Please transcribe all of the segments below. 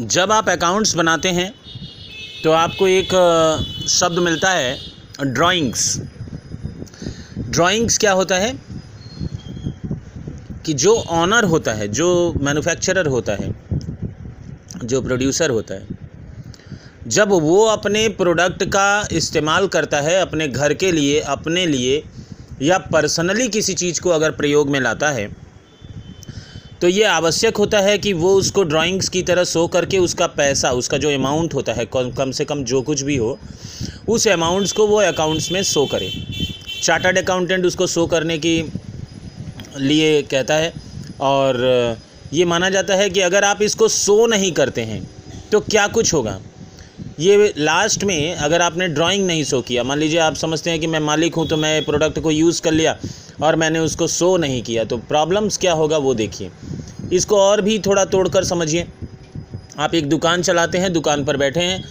जब आप अकाउंट्स बनाते हैं तो आपको एक शब्द मिलता है ड्राइंग्स ड्राइंग्स क्या होता है? कि जो ऑनर होता है, जो मैन्युफैक्चरर होता है, जो प्रोड्यूसर होता है, जब वो अपने प्रोडक्ट का इस्तेमाल करता है, अपने घर के लिए, अपने लिए, या पर्सनली किसी चीज़ को अगर प्रयोग में लाता है तो ये आवश्यक होता है कि वो उसको ड्राइंग्स की तरह शो करके उसका पैसा, उसका जो अमाउंट होता है, कम से कम जो कुछ भी हो, उस अमाउंट्स को वो अकाउंट्स में शो करे। चार्टर्ड अकाउंटेंट उसको शो करने की लिए कहता है और ये माना जाता है कि अगर आप इसको शो नहीं करते हैं तो क्या कुछ होगा? ये लास्ट में अगर आपने ड्राइंग नहीं शो किया, मान लीजिए आप समझते हैं कि मैं मालिक हूँ तो मैं प्रोडक्ट को यूज़ कर लिया और मैंने उसको शो नहीं किया तो प्रॉब्लम्स क्या होगा वो देखिए। इसको और भी थोड़ा तोड़कर समझिए। आप एक दुकान चलाते हैं, दुकान पर बैठे हैं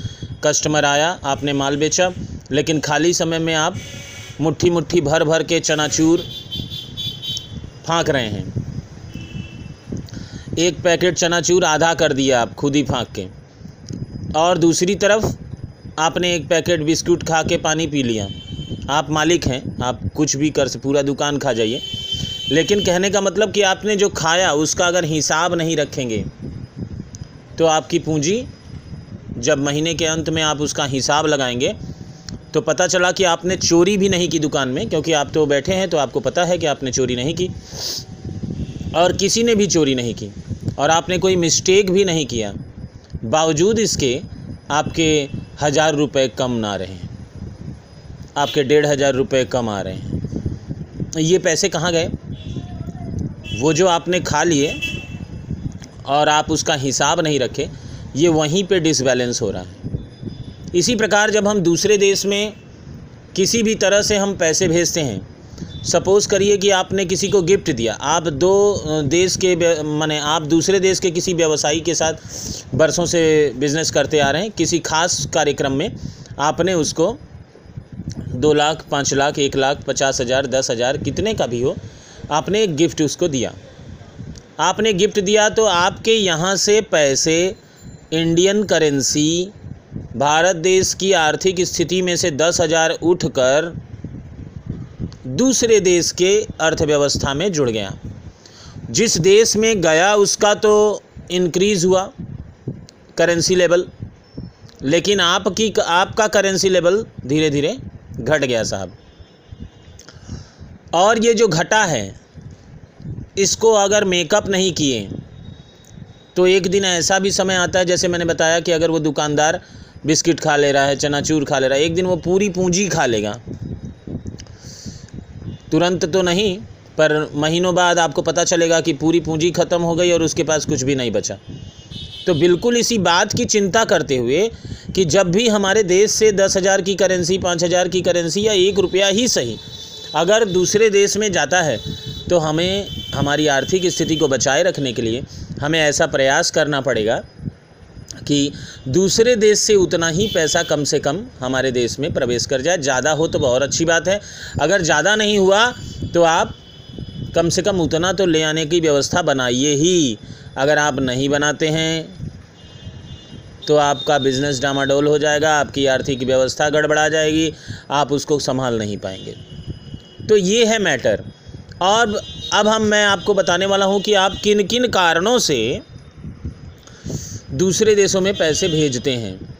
कस्टमर आया, आपने माल बेचा, लेकिन खाली समय में आप मुट्ठी मुट्ठी भर भर के चनाचूर फाँक रहे हैं। एक पैकेट चनाचूर आधा कर दिया आप, खुद ही फाँक के। और दूसरी तरफ़ आपने एक पैकेट बिस्कुट खा के पानी पी लिया। आप मालिक हैं, आप कुछ भी कर पूरा दुकान खा जाइए। लेकिन कहने का मतलब कि आपने जो खाया, उसका अगर हिसाब नहीं रखेंगे तो आपकी पूंजी, जब महीने के अंत में आप उसका हिसाब लगाएँगे तो पता चला कि आपने चोरी भी नहीं की दुकान में, क्योंकि आप तो बैठे हैं तो आपको पता है कि आपने चोरी नहीं की। और किसी ने भी चोरी नहीं की, और आपने कोई मिस्टेक भी नहीं किया। बावजूद इसके आपके हज़ार रुपये कम ना रहे। हैं आपके डेढ़ हज़ार रुपये कम आ रहे हैं। ये पैसे कहाँ गए? वो जो आपने खा लिए और आप उसका हिसाब नहीं रखे, ये वहीं पे डिसबैलेंस हो रहा है। इसी प्रकार जब हम दूसरे देश में किसी भी तरह से हम पैसे भेजते हैं सपोज़ करिए कि आपने किसी को गिफ्ट दिया। आप दो देश के माने आप दूसरे देश के किसी व्यवसायी के साथ बरसों से बिज़नेस करते आ रहे हैं, किसी खास कार्यक्रम में आपने उसको दो लाख, पाँच लाख, एक लाख, पचास हज़ार, दस हज़ार, कितने का भी हो, आपने एक गिफ्ट उसको दिया। आपने गिफ्ट दिया तो आपके यहाँ से पैसे इंडियन करेंसी भारत देश की आर्थिक स्थिति में से दस हज़ार उठ कर दूसरे देश के अर्थव्यवस्था में जुड़ गया। जिस देश में गया, उसका तो इंक्रीज़ हुआ करेंसी लेवल लेकिन आपकी, आपका करेंसी लेवल धीरे धीरे घट गया साहब। और ये जो घटा है, इसको अगर मेकअप नहीं किए तो एक दिन ऐसा भी समय आता है, जैसे मैंने बताया कि अगर वो दुकानदार बिस्किट खा ले रहा है, चनाचूर खा ले रहा है, एक दिन वो पूरी पूंजी खा लेगा। तुरंत तो नहीं, पर महीनों बाद आपको पता चलेगा कि पूरी पूंजी ख़त्म हो गई और उसके पास कुछ भी नहीं बचा। तो बिल्कुल इसी बात की चिंता करते हुए कि जब भी हमारे देश से दस हज़ार की करेंसी, पाँच हज़ार की करेंसी या एक रुपया ही सही, अगर दूसरे देश में जाता है तो हमें हमारी आर्थिक स्थिति को बचाए रखने के लिए हमें ऐसा प्रयास करना पड़ेगा कि दूसरे देश से उतना ही पैसा कम से कम हमारे देश में प्रवेश कर जाए। ज़्यादा हो तो बहुत अच्छी बात है। अगर ज़्यादा नहीं हुआ तो आप कम से कम उतना तो ले आने की व्यवस्था बनाइए ही। अगर आप नहीं बनाते हैं तो आपका बिज़नेस डामाडोल हो जाएगा, आपकी आर्थिक व्यवस्था गड़बड़ा जाएगी, आप उसको संभाल नहीं पाएँगे। तो ये है मैटर। और अब हम, मैं आपको बताने वाला हूँ कि आप किन किन कारणों से दूसरे देशों में पैसे भेजते हैं।